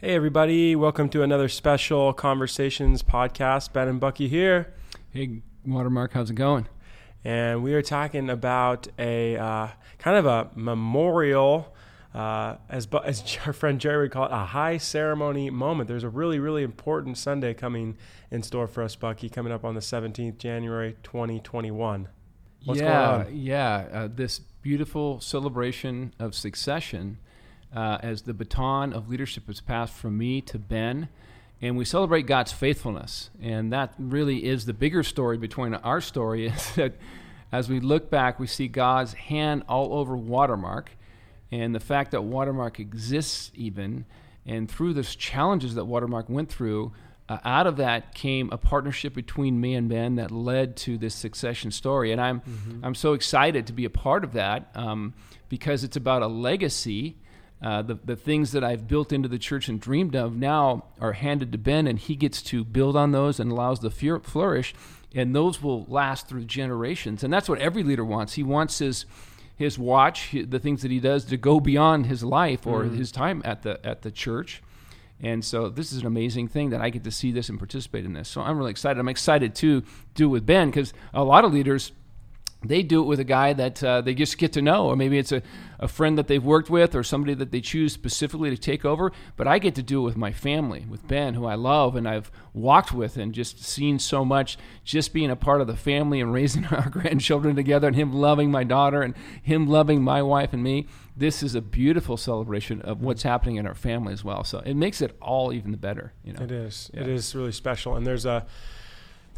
Hey, everybody. Welcome to another special Conversations podcast. Ben and Bucky here. Hey, Watermark, how's it going? And we are talking about a uh, kind of a memorial, uh, as, as our friend Jerry would call it, a high ceremony moment. There's a really, really important Sunday coming in store for us, Bucky, coming up on the 17th, January 2021. What's yeah, yeah. Uh, this beautiful celebration of succession uh, as the baton of leadership is passed from me to Ben. And we celebrate God's faithfulness. And that really is the bigger story between our story is that as we look back, we see God's hand all over Watermark and the fact that Watermark exists even. And through the challenges that Watermark went through, uh, out of that came a partnership between me and Ben that led to this succession story. And I'm, mm-hmm. I'm so excited to be a part of that um, because it's about a legacy uh, the, the things that I've built into the church and dreamed of now are handed to Ben, and he gets to build on those and allows the flourish, and those will last through generations. And that's what every leader wants. He wants his his watch, the things that he does, to go beyond his life or mm-hmm. his time at the at the church. And so this is an amazing thing that I get to see this and participate in this. So I'm really excited. I'm excited to do it with Ben because a lot of leaders they do it with a guy that uh, they just get to know, or maybe it's a, a friend that they've worked with, or somebody that they choose specifically to take over. But I get to do it with my family, with Ben, who I love and I've walked with and just seen so much, just being a part of the family and raising our grandchildren together, and him loving my daughter and him loving my wife and me. This is a beautiful celebration of what's happening in our family as well. So it makes it all even the better. You know, it is. Yeah. It is really special, and there's a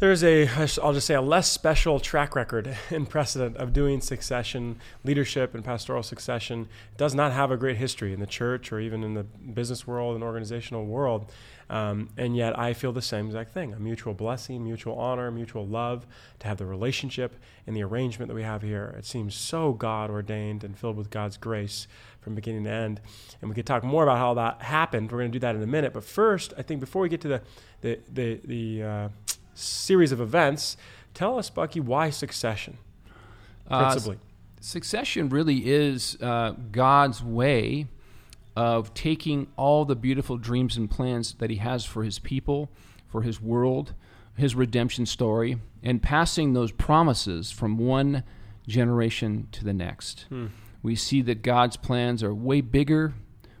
there's a i'll just say a less special track record in precedent of doing succession leadership and pastoral succession. It does not have a great history in the church or even in the business world and organizational world. Um, and yet i feel the same exact thing a mutual blessing mutual honor mutual love to have the relationship and the arrangement that we have here. It seems so god ordained and filled with god's grace from beginning to end. And we could talk more about how that happened. We're going to do that in a minute. But first i think before we get to the the the, the uh, series of events. Tell us, Bucky, why succession? Principally. Uh, succession really is uh, God's way of taking all the beautiful dreams and plans that He has for His people, for His world, His redemption story, and passing those promises from one generation to the next. Hmm. We see that God's plans are way bigger,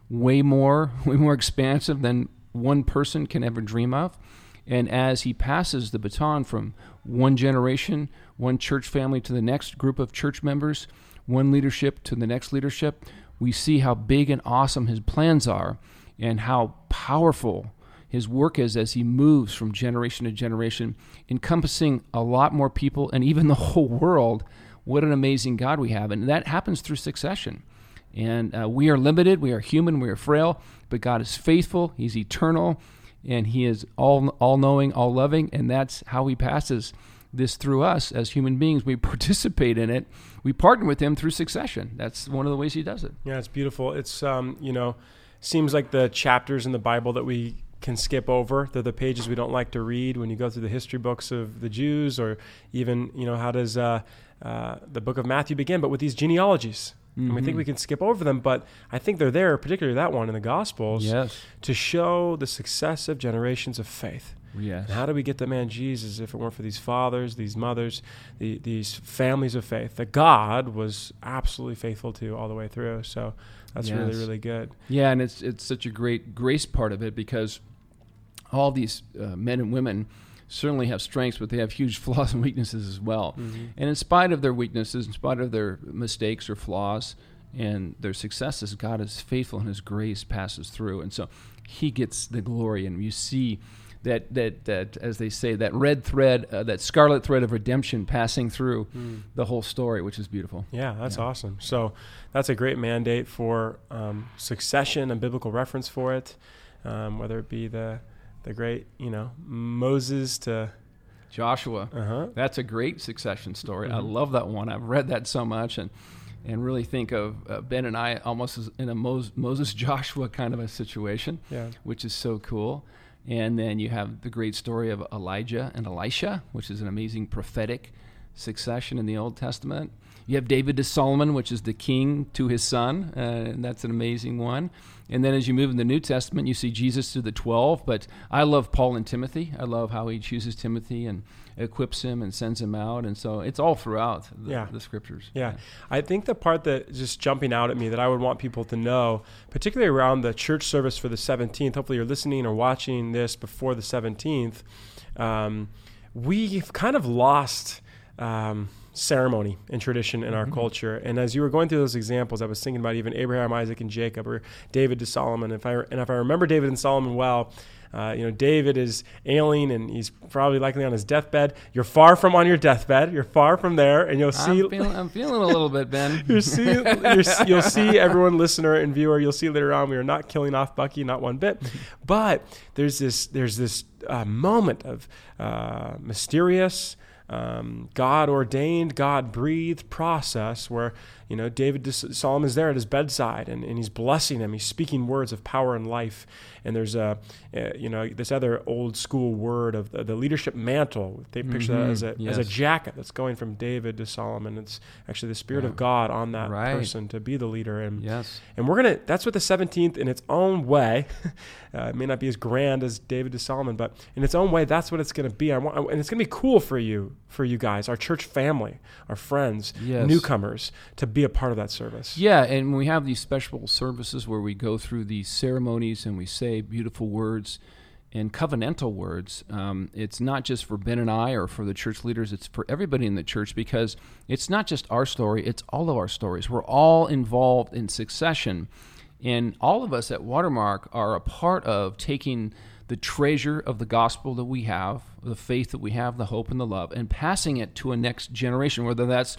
way more, way more expansive than one person can ever dream of. And as he passes the baton from one generation, one church family to the next group of church members, one leadership to the next leadership, we see how big and awesome his plans are and how powerful his work is as he moves from generation to generation, encompassing a lot more people and even the whole world. What an amazing God we have. And that happens through succession. And uh, we are limited, we are human, we are frail, but God is faithful, He's eternal, and He is all all knowing, all loving, and that's how He passes this through us as human beings. We participate in it. We partner with Him through succession. That's one of the ways He does it. Yeah, it's beautiful. It's um, you know, seems like the chapters in the Bible that we can skip over. They're the pages we don't like to read when you go through the history books of the Jews, or even you know how does uh, uh, the book of Matthew begin? But with these genealogies, Mm-hmm. And we think we can skip over them, but I think they're there, particularly that one in the Gospels, yes. to show the successive generations of faith. Yes. And how do we get the man Jesus if it weren't for these fathers, these mothers, the, these families of faith that God was absolutely faithful to all the way through? So that's yes. really, really good. Yeah, and it's it's such a great grace part of it because all these uh, men and women certainly have strengths, but they have huge flaws and weaknesses as well. Mm-hmm. And in spite of their weaknesses, in spite of their mistakes or flaws and their successes, God is faithful and His grace passes through. And so He gets the glory. And you see that, that, that as they say, that red thread, uh, that scarlet thread of redemption passing through mm. the whole story, which is beautiful. Yeah, that's yeah. awesome. So that's a great mandate for um, succession and biblical reference for it, um, whether it be the the great, you know, Moses to Joshua. Uh-huh. That's a great succession story. Mm-hmm. I love that one. I've read that so much and and really think of uh, Ben and I almost as in a Moses Joshua kind of a situation, yeah. which is so cool. And then you have the great story of Elijah and Elisha, which is an amazing prophetic succession in the Old Testament. You have David to Solomon, which is the king to his son, uh, and that's an amazing one. And then as you move in the New Testament, you see Jesus to the 12. But I love Paul and Timothy. I love how he chooses Timothy and equips him and sends him out. And so it's all throughout the, Yeah. the scriptures. Yeah. I think the part that just jumping out at me that I would want people to know, particularly around the church service for the 17th, hopefully you're listening or watching this before the 17th, um, we've kind of lost um, ceremony and tradition in our culture. And as you were going through those examples, I was thinking about even Abraham, Isaac, and Jacob, or David to Solomon. If I and if I remember David and Solomon well, uh, you know, David is ailing and he's probably likely on his deathbed. You're far from on your deathbed. You're far from there, and you'll see I'm feeling, I'm feeling a little bit, Ben. you see, you're, you'll see everyone, listener and viewer. You'll see later on we are not killing off Bucky, not one bit. But there's this there's this uh, moment of uh, mysterious. Um, God ordained, God breathed process where you know David Solomon's there at his bedside and, and he's blessing him. He's speaking words of power and life. And there's a you know this other old school word of the, the leadership mantle. They picture that Mhm, as a as a jacket that's going from David to Solomon. It's actually the spirit Yeah. of God on that Right. person to be the leader. And Yes. and we're gonna that's what the 17th in its own way. Uh, it may not be as grand as David to Solomon, but in its own way, that's what it's gonna be. I want, and it's gonna be cool for you, for you guys, our church family, our friends, Yes. newcomers, to be a part of that service. Yeah, and we have these special services where we go through these ceremonies and we say beautiful words and covenantal words. Um, it's not just for Ben and I or for the church leaders, it's for everybody in the church because it's not just our story, it's all of our stories. We're all involved in succession. And all of us at Watermark are a part of taking the treasure of the gospel that we have, the faith that we have, the hope and the love, and passing it to a next generation, whether that's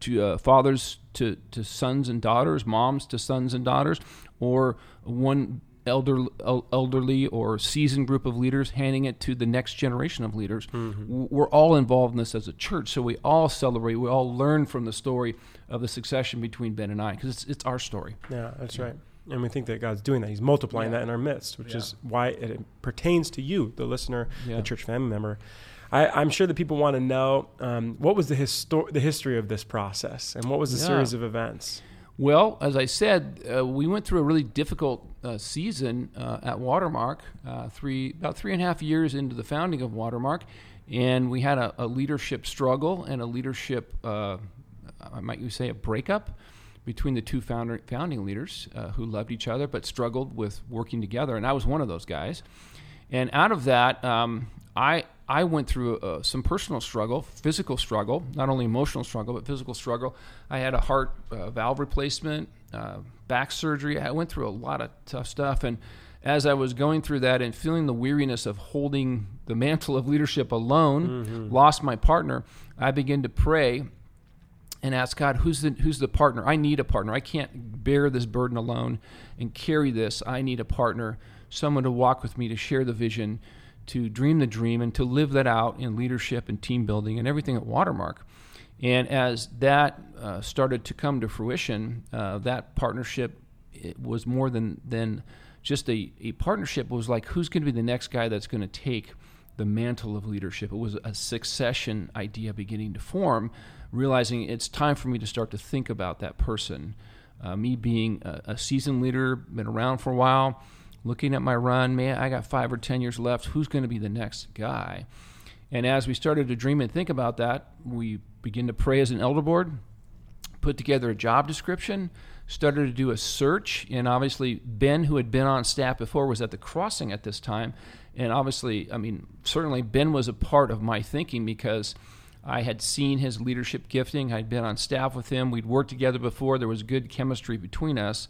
to uh, fathers to, to sons and daughters, moms to sons and daughters, or one elder, el- elderly or seasoned group of leaders handing it to the next generation of leaders. W- We're all involved in this as a church, so we all celebrate, we all learn from the story of the succession between Ben and I, because it's, it's our story. Yeah, that's right. And we think that God's doing that. He's multiplying Yeah. that in our midst, which Yeah. is why it pertains to you, the listener, the church family member. I, I'm sure that people want to know um, what was the, histo- the history of this process and what was the Yeah. series of events? Well, as I said, uh, we went through a really difficult uh, season uh, at Watermark, uh, three about three and a half years into the founding of Watermark, and we had a, a leadership struggle and a leadership, uh, I might you say, a breakup between the two founder, founding leaders uh, who loved each other but struggled with working together, and I was one of those guys. And out of that, um, I I went through uh, some personal struggle, physical struggle, not only emotional struggle but physical struggle. I had a heart uh, valve replacement, uh, back surgery. I went through a lot of tough stuff, and as I was going through that and feeling the weariness of holding the mantle of leadership alone, lost my partner. I began to pray and ask God, who's the who's the partner? I need a partner. I can't bear this burden alone and carry this. I need a partner, someone to walk with me, to share the vision, to dream the dream, and to live that out in leadership and team building and everything at Watermark. And as that uh, started to come to fruition, uh, that partnership was more than than just a, a partnership. It was like who's going to be the next guy that's going to take the mantle of leadership. It was a succession idea beginning to form, realizing it's time for me to start to think about that person. Uh, me being a, a seasoned leader, been around for a while, looking at my run, man, I got five or ten years left. Who's going to be the next guy? And as we started to dream and think about that, we began to pray as an elder board, put together a job description, started to do a search, and obviously Ben, who had been on staff before, was at the crossing at this time, and obviously, I mean, certainly Ben was a part of my thinking because I had seen his leadership gifting. I'd been on staff with him. We'd worked together before. There was good chemistry between us,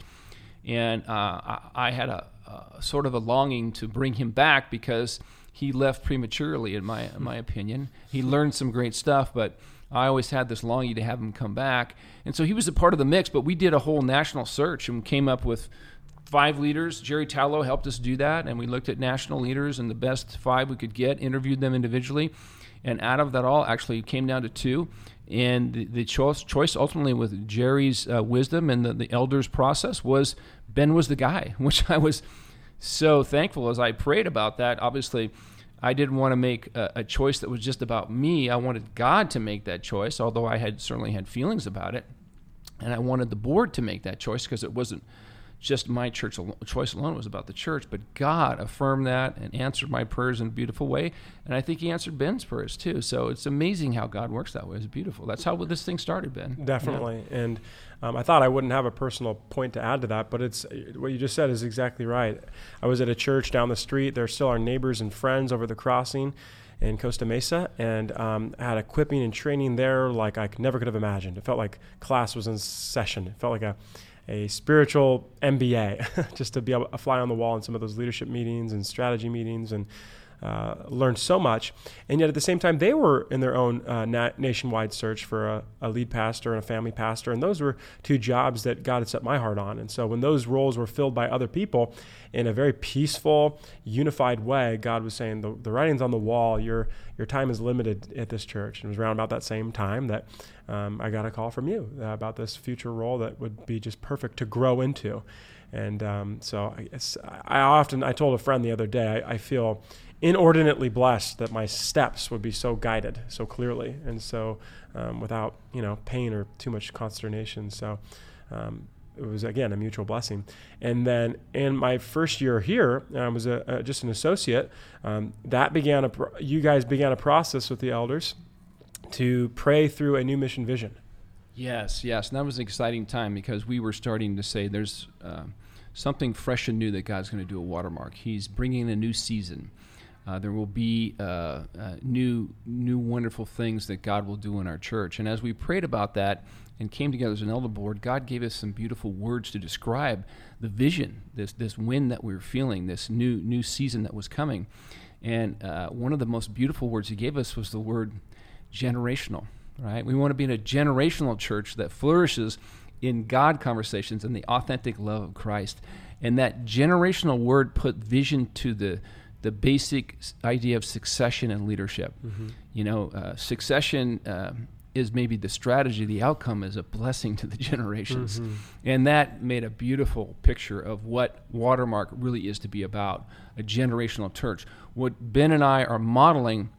and uh, I had a, a sort of a longing to bring him back because he left prematurely, in my in my opinion. He learned some great stuff, but I always had this longing to have him come back. And so he was a part of the mix, but we did a whole national search and came up with five leaders. Jerry Tallow helped us do that, and we looked at national leaders and the best five we could get, interviewed them individually, and out of that all, actually came down to two. And the, the choice, choice ultimately with Jerry's uh, wisdom and the, the elders process was Ben was the guy, which I was so thankful as I prayed about that. Obviously, I didn't want to make a, a, choice that was just about me. I wanted God to make that choice, although I had certainly had feelings about it. And I wanted the board to make that choice because it wasn't just my church choice alone was about the church, but God affirmed that and answered my prayers in a beautiful way. And I think He answered Ben's prayers too. So it's amazing how God works that way. It's beautiful. That's how this thing started, Ben. Definitely. And um, I thought I wouldn't have a personal point to add to that, but it's what you just said is exactly right. I was at a church down the street. They're still our neighbors and friends over the crossing in Costa Mesa, and um, had equipping and training there like I never could have imagined. It felt like class was in session. It felt like a a spiritual MBA, just to be able to fly on the wall in some of those leadership meetings and strategy meetings and uh, learned so much. And yet at the same time, they were in their own uh, na- nationwide search for a, a, lead pastor and a family pastor. And those were two jobs that God had set my heart on. And so when those roles were filled by other people in a very peaceful, unified way, God was saying, the, the writing's on the wall. Your, your time is limited at this church. And it was around about that same time that um, I got a call from you uh, about this future role that would be just perfect to grow into. And um, so I, I, often, I told a friend the other day, I, I, feel inordinately blessed that my steps would be so guided so clearly and so um, without, you know, pain or too much consternation. So um, it was again a mutual blessing. And then in my first year here, I was a, a, just an associate. Um, that began a pro- you guys began a process with the elders to pray through a new mission vision. Yes, yes, and that was an exciting time because we were starting to say there's uh, something fresh and new that God's going to do a watermark. He's bringing a new season. Uh, there will be uh, uh, new, new wonderful things that God will do in our church. And as we prayed about that and came together as an elder board, God gave us some beautiful words to describe the vision, this this wind that we were feeling, this new new season that was coming. And uh, one of the most beautiful words He gave us was the word generational, right? We want to be in a generational church that flourishes in God conversations and the authentic love of Christ. And that generational word put vision to the the basic idea of succession and leadership. Mm-hmm. You know, uh, succession uh, is maybe the strategy, the outcome is a blessing to the generations. Mm-hmm. And that made a beautiful picture of what Watermark really is to be about a generational church. What Ben and I are modeling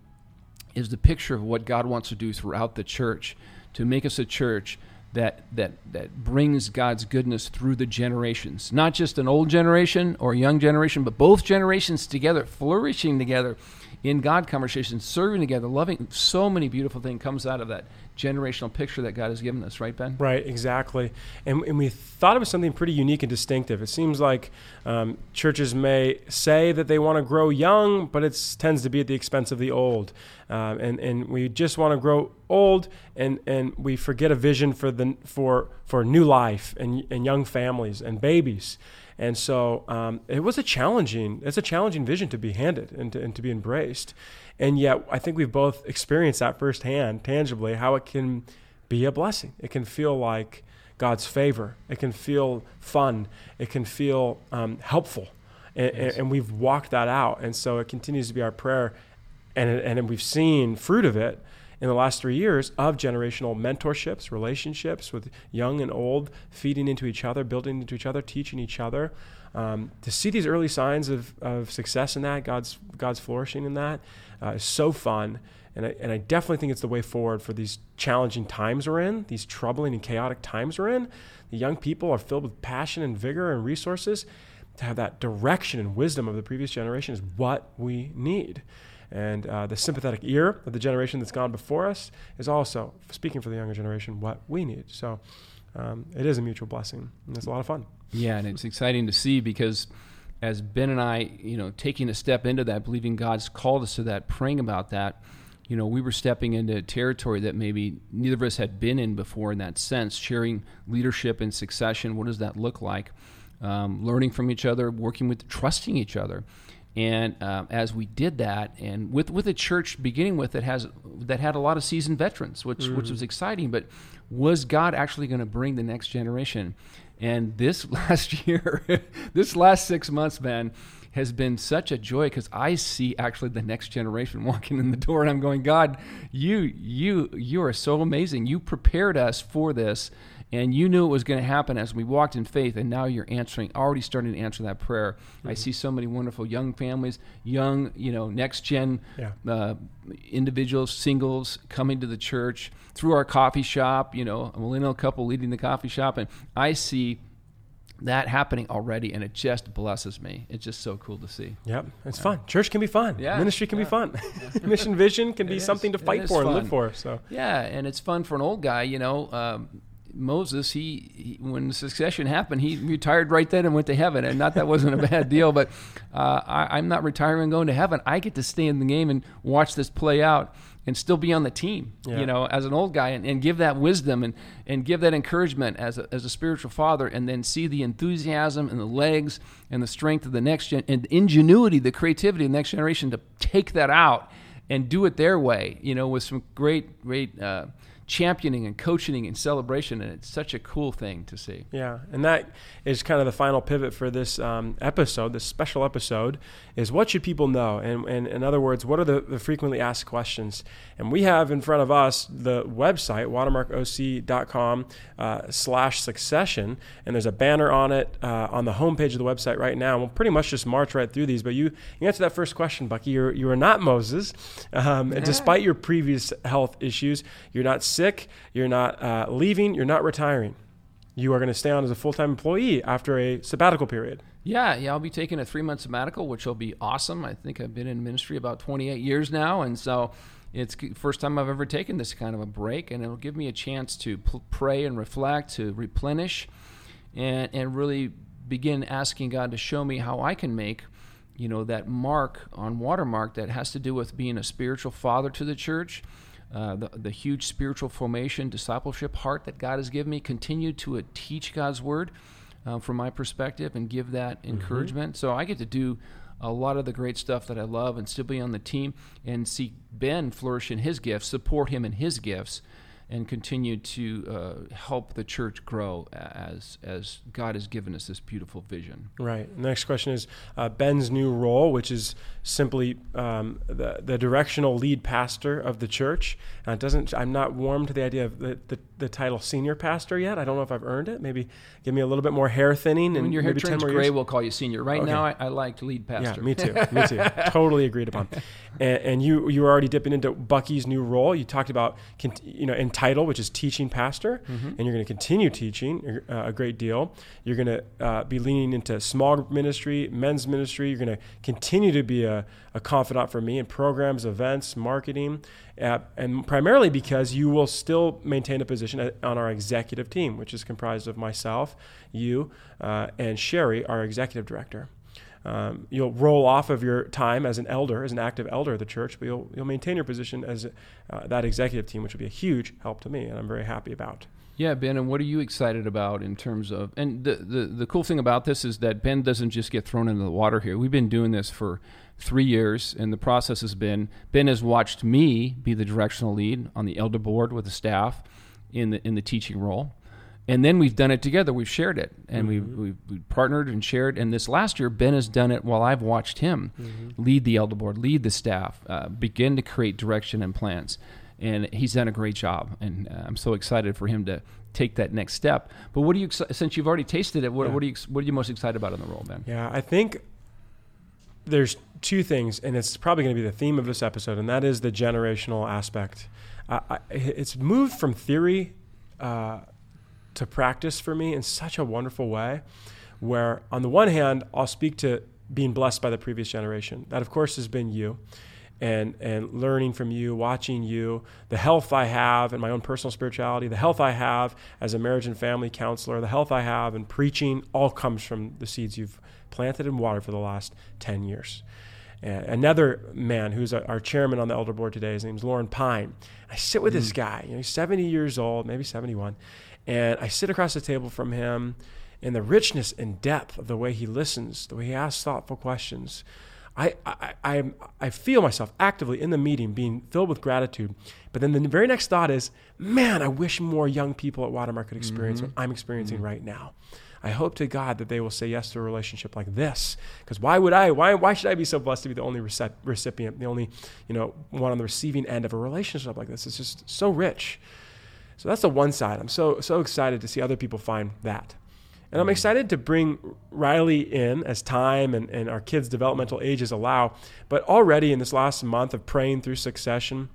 is the picture of what God wants to do throughout the church to make us a church that that that brings God's goodness through the generations. Not just an old generation or a young generation, but both generations together, flourishing together in God conversations, serving together, loving. So many beautiful things comes out of that generational picture that God has given us, right, Ben? Right, exactly. And, and we thought it was something pretty unique and distinctive. It seems like um, churches may say that they want to grow young, but it tends to be at the expense of the old. Uh, and, and we just want to grow old, and, and we forget a vision for, the, for, for new life and, and young families and babies. And so um, it was a challenging, it's a challenging vision to be handed and to, and to be embraced. And yet, I think we've both experienced that firsthand, tangibly, how it can be a blessing. It can feel like God's favor. It can feel fun. It can feel um, helpful. And, yes. and, we've walked that out. And so it continues to be our prayer. And, and we've seen fruit of it in the last three years of generational mentorships, relationships with young and old, feeding into each other, building into each other, teaching each other. Um, to see these early signs of, of success in that, God's, God's flourishing in that, uh, is so fun. And I, and I definitely think it's the way forward for these challenging times we're in, these troubling and chaotic times we're in. The young people are filled with passion and vigor and resources. To have that direction and wisdom of the previous generation is what we need. And uh, the sympathetic ear of the generation that's gone before us is also, speaking for the younger generation, what we need. So um, it is a mutual blessing, and it's a lot of fun. Yeah, and it's exciting to see because as Ben and I, you know, taking a step into that, believing God's called us to that, praying about that, you know, we were stepping into territory that maybe neither of us had been in before in that sense, sharing leadership and succession. What does that look like? Um, learning from each other, working with, trusting each other. And uh, as we did that, and with with a church beginning with that has that had a lot of seasoned veterans, which mm-hmm. which was exciting. But was God actually going to bring the next generation? And this last year, this last six months, man, has been such a joy because I see actually the next generation walking in the door, and I'm going, God, you, you, you are so amazing. You prepared us for this, and you knew it was going to happen as we walked in faith, and now you're answering, already starting to answer that prayer. Mm-hmm. I see so many wonderful young families, young, you know, next gen yeah. uh, individuals, singles coming to the church through our coffee shop. You know, a millennial couple leading the coffee shop, and I see that happening already and it just blesses me it's just so cool to see yep it's yeah. fun church can be fun yeah ministry can yeah. be fun mission vision can be is. something to fight for fun. and live for so yeah and it's fun for an old guy you know um, Moses, he, he, when succession happened, he retired right then and went to heaven. And not that wasn't a bad deal, but uh, I, I'm not retiring and going to heaven. I get to stay in the game and watch this play out and still be on the team, yeah. you know, as an old guy and, and give that wisdom and, and give that encouragement as a, as a spiritual father and then see the enthusiasm and the legs and the strength of the next gen and the ingenuity, the creativity of the next generation to take that out and do it their way, you know, with some great, great, uh, championing and coaching and celebration, and it's such a cool thing to see. Yeah, and that is kind of the final pivot for this um, episode, this special episode, is what should people know? And, and in other words, what are the, the frequently asked questions? And we have in front of us the website, watermarkoc.com uh, slash succession, and there's a banner on it uh, on the homepage of the website right now. We'll pretty much just march right through these, but you, you answer that first question, Bucky. You're, you are not Moses. Um, yeah. Despite your previous health issues, you're not sick, you're not uh, leaving, you're not retiring. You are going to stay on as a full time employee after a sabbatical period. Yeah, yeah, I'll be taking a three month sabbatical, which will be awesome. I think I've been in ministry about 28 years now, and so it's first time I've ever taken this kind of a break, and it'll give me a chance to pray and reflect, to replenish, and and really begin asking God to show me how I can make, you know, that mark on Watermark that has to do with being a spiritual father to the church uh, the, the huge spiritual formation, discipleship heart that God has given me, continue to uh, teach God's word uh, from my perspective and give that mm-hmm. encouragement. So I get to do a lot of the great stuff that I love and still be on the team and see Ben flourish in his gifts, support him in his gifts, and continue to uh, help the church grow as as God has given us this beautiful vision. Right. next question is uh, Ben's new role, which is simply um, the the directional lead pastor of the church. Uh, doesn't I'm not warm to the idea of the, the, the, title senior pastor yet. I don't know if I've earned it. Maybe give me a little bit more hair thinning and when your hair turns gray, we'll call you senior. Right okay. now, I, I like lead pastor. Yeah, me too. me too. totally agreed upon. And, and, you you were already dipping into Bucky's new role. You talked about you know in title, which is teaching pastor, mm-hmm. and you're going to continue teaching uh, a great deal. You're going to uh, be leaning into small group ministry, men's ministry. You're going to continue to be a, a confidant for me in programs, events, marketing, uh, and primarily because you will still maintain a position at, on our executive team, which is comprised of myself, you, uh, and Sherry, our executive director. Um, you'll roll off of your time as an elder, as an active elder of the church, but you'll, you'll maintain your position as uh, that executive team, which will be a huge help to me, and I'm very happy about. Yeah, Ben, and what are you excited about in terms of? And the, the, the cool thing about this is that Ben doesn't just get thrown into the water here. We've been doing this for three years, and the process has been Ben has watched me be the directional lead on the elder board with the staff in the in the teaching role and then we've done it together. We've shared it, and mm-hmm. we've, we've, partnered and shared. And this last year, Ben has done it while I've watched him mm-hmm. lead the elder board, lead the staff, uh, begin to create direction and plans. And he's done a great job, and uh, I'm so excited for him to take that next step. But what do you, since you've already tasted it, what, yeah. what are you, what are you most excited about in the role, Ben? Yeah, I think there's two things, and it's probably going to be the theme of this episode, and that is the generational aspect. Uh, I, it's moved from theory uh, to practice for me in such a wonderful way where on the one hand I'll speak to being blessed by the previous generation. That of course has been you and and learning from you, watching you, the health I have in my own personal spirituality, the health I have as a marriage and family counselor, the health I have in preaching all comes from the seeds you've planted and watered for the last 10 years. And another man who's our chairman on the elder board today, his name's Lauren Pine. I sit with mm. this guy, you know, he's 70 years old, maybe 71, and I sit across the table from him, and the richness and depth of the way he listens, the way he asks thoughtful questions. I, I, I, I feel myself actively in the meeting being filled with gratitude. But then the very next thought is, man, I wish more young people at Watermark could experience mm-hmm. what I'm experiencing mm-hmm. right now. I hope to God that they will say yes to a relationship like this. Because why would I? Why, why should I be so blessed to be the only recipient, the only, you know, one on the receiving end of a relationship like this? It's just so rich. So that's the one side. I'm so so excited to see other people find that. And I'm excited to bring Riley in as time and, and our kids' developmental ages allow. But already in this last month of praying through succession,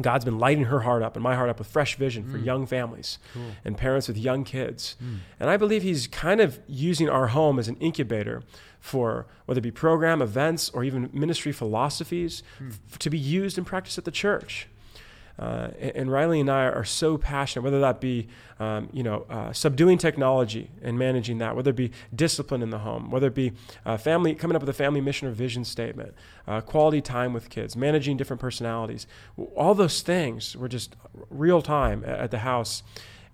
God's been lighting her heart up and my heart up with fresh vision for Mm. young families Cool. and parents with young kids. Mm. And I believe he's kind of using our home as an incubator for whether it be program, events, or even ministry philosophies Hmm. f- to be used and practiced at the church. Uh, and, Riley and I are so passionate, whether that be, um, you know, uh, subduing technology and managing that, whether it be discipline in the home, whether it be uh, family coming up with a family mission or vision statement, uh, quality time with kids, managing different personalities, all those things were just real time at the house.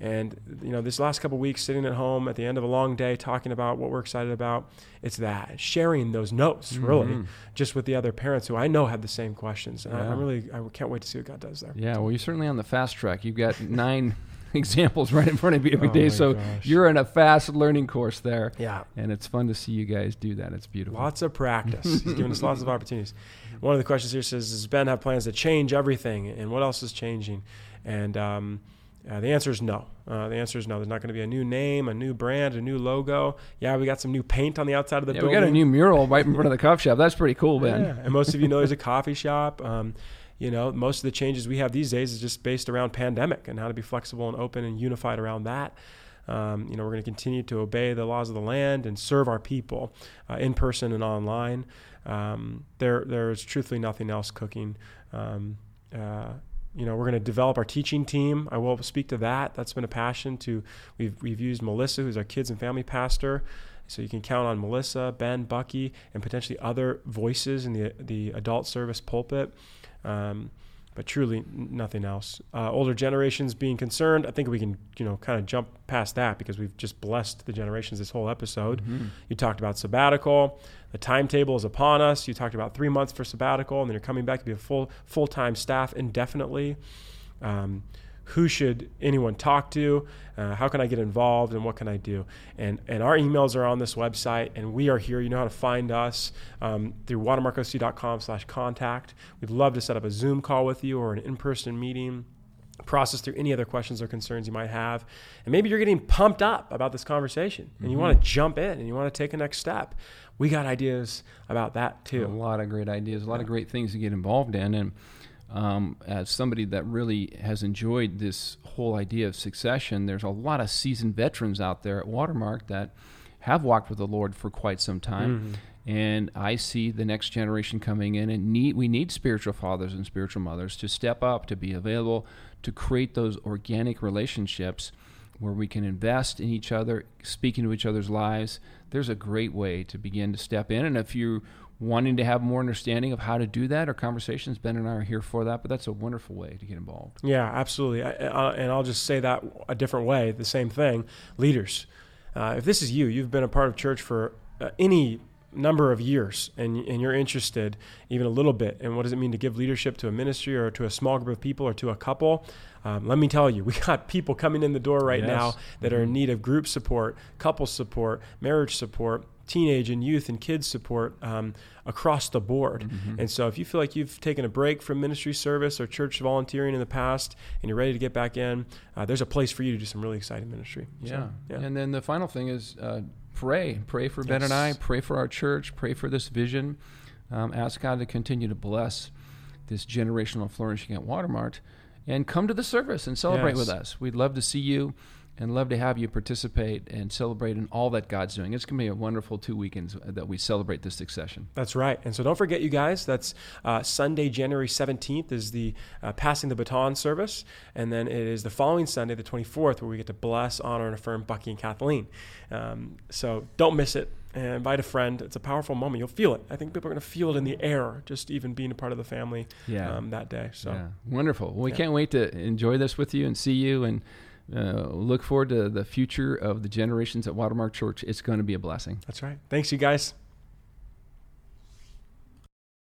And you know, this last couple of weeks, sitting at home at the end of a long day, talking about what we're excited about, it's that sharing those notes, really, Mhm. just with the other parents who I know have the same questions. And I, Yeah. I'm really, I can't wait to see what God does there. Yeah, well, you're certainly on the fast track. You've got nine examples right in front of you every Oh day, so gosh. you're in a fast learning course there, Yeah, and it's fun to see you guys do that. It's beautiful. lots of practice. He's given us lots of opportunities. One of the questions here says, "Does Ben have plans to change everything, and what else is changing?" And um, uh, the answer is no. Uh, the answer is no. There's not going to be a new name, a new brand, a new logo. Yeah, we got some new paint on the outside of the yeah, we got a new mural right in front of the coffee shop. That's pretty cool, Ben. Yeah, and most of you know there's a coffee shop. Um, you know, most of the changes we have these days is just based around pandemic and how to be flexible and open and unified around that. Um, you know, we're going to continue to obey the laws of the land and serve our people uh, in person and online. Um, there, there is truthfully nothing else cooking. Um, uh, you know, we're going to develop our teaching team. I will speak to that. That's been a passion. To we've we've used Melissa, who's our kids and family pastor. So you can count on Melissa, Ben, Bucky, and potentially other voices in the the adult service pulpit. Um, but truly nothing else. Uh, older generations being concerned, I think we can you know kind of jump past that because we've just blessed the generations this whole episode. Mhm. You talked about sabbatical. The timetable is upon us. You talked about three months for sabbatical, and then you're coming back to be a full full time staff indefinitely. Um, who should anyone talk to? Uh, how can I get involved, and what can I do? And and our emails are on this website, and we are here. You know how to find us um, through watermarkoc.com/contact. We'd love to set up a Zoom call with you or an in-person meeting process through any other questions or concerns you might have. And maybe you're getting pumped up about this conversation and you Mhm. want to jump in and you want to take a next step. We got ideas about that too. A lot of great ideas, a lot of great things to get involved in. And um, as somebody that really has enjoyed this whole idea of succession, there's a lot of seasoned veterans out there at Watermark that have walked with the Lord for quite some time. Mhm. And I see the next generation coming in, and need we need spiritual fathers and spiritual mothers to step up, to be available, to create those organic relationships where we can invest in each other, speak into each other's lives. There's a great way to begin to step in, and if you're wanting to have more understanding of how to do that our conversations, Ben and I are here for that. But that's a wonderful way to get involved. Yeah, absolutely. I, I, and I'll just say that a different way, the same thing. Leaders, uh, if this is you, you've been a part of church for uh, any number of years and, and you're interested even a little bit and what does it mean to give leadership to a ministry or to a small group of people or to a couple um, let me tell you we got people coming in the door right Yes. now that are in Mhm. need of group support couple support marriage support teenage and youth and kids support um, across the board Mhm. and so if you feel like you've taken a break from ministry service or church volunteering in the past and you're ready to get back in, uh, there's a place for you to do some really exciting ministry. So, Yeah. yeah. And then the final thing is uh, pray. Pray for Ben and I. Pray for our church. Pray for this vision. Um, ask God to continue to bless this generational flourishing at Watermark. And come to the service and celebrate Yes. with us. We'd love to see you and love to have you participate and celebrate in all that God's doing. It's going to be a wonderful two weekends that we celebrate this succession. That's right. And so don't forget, you guys, that's uh, Sunday, January 17th is the uh, Passing the Baton service. And then it is the following Sunday, the 24th, where we get to bless, honor, and affirm Bucky and Kathleen. Um, so don't miss it. And invite a friend. It's a powerful moment. You'll feel it. I think people are going to feel it in the air, just even being a part of the family Yeah. um, that day. So Yeah, wonderful. Well, we Yeah. can't wait to enjoy this with you and see you and uh, look forward to the future of the generations at Watermark Church. It's going to be a blessing. that's right. Thanks, you guys.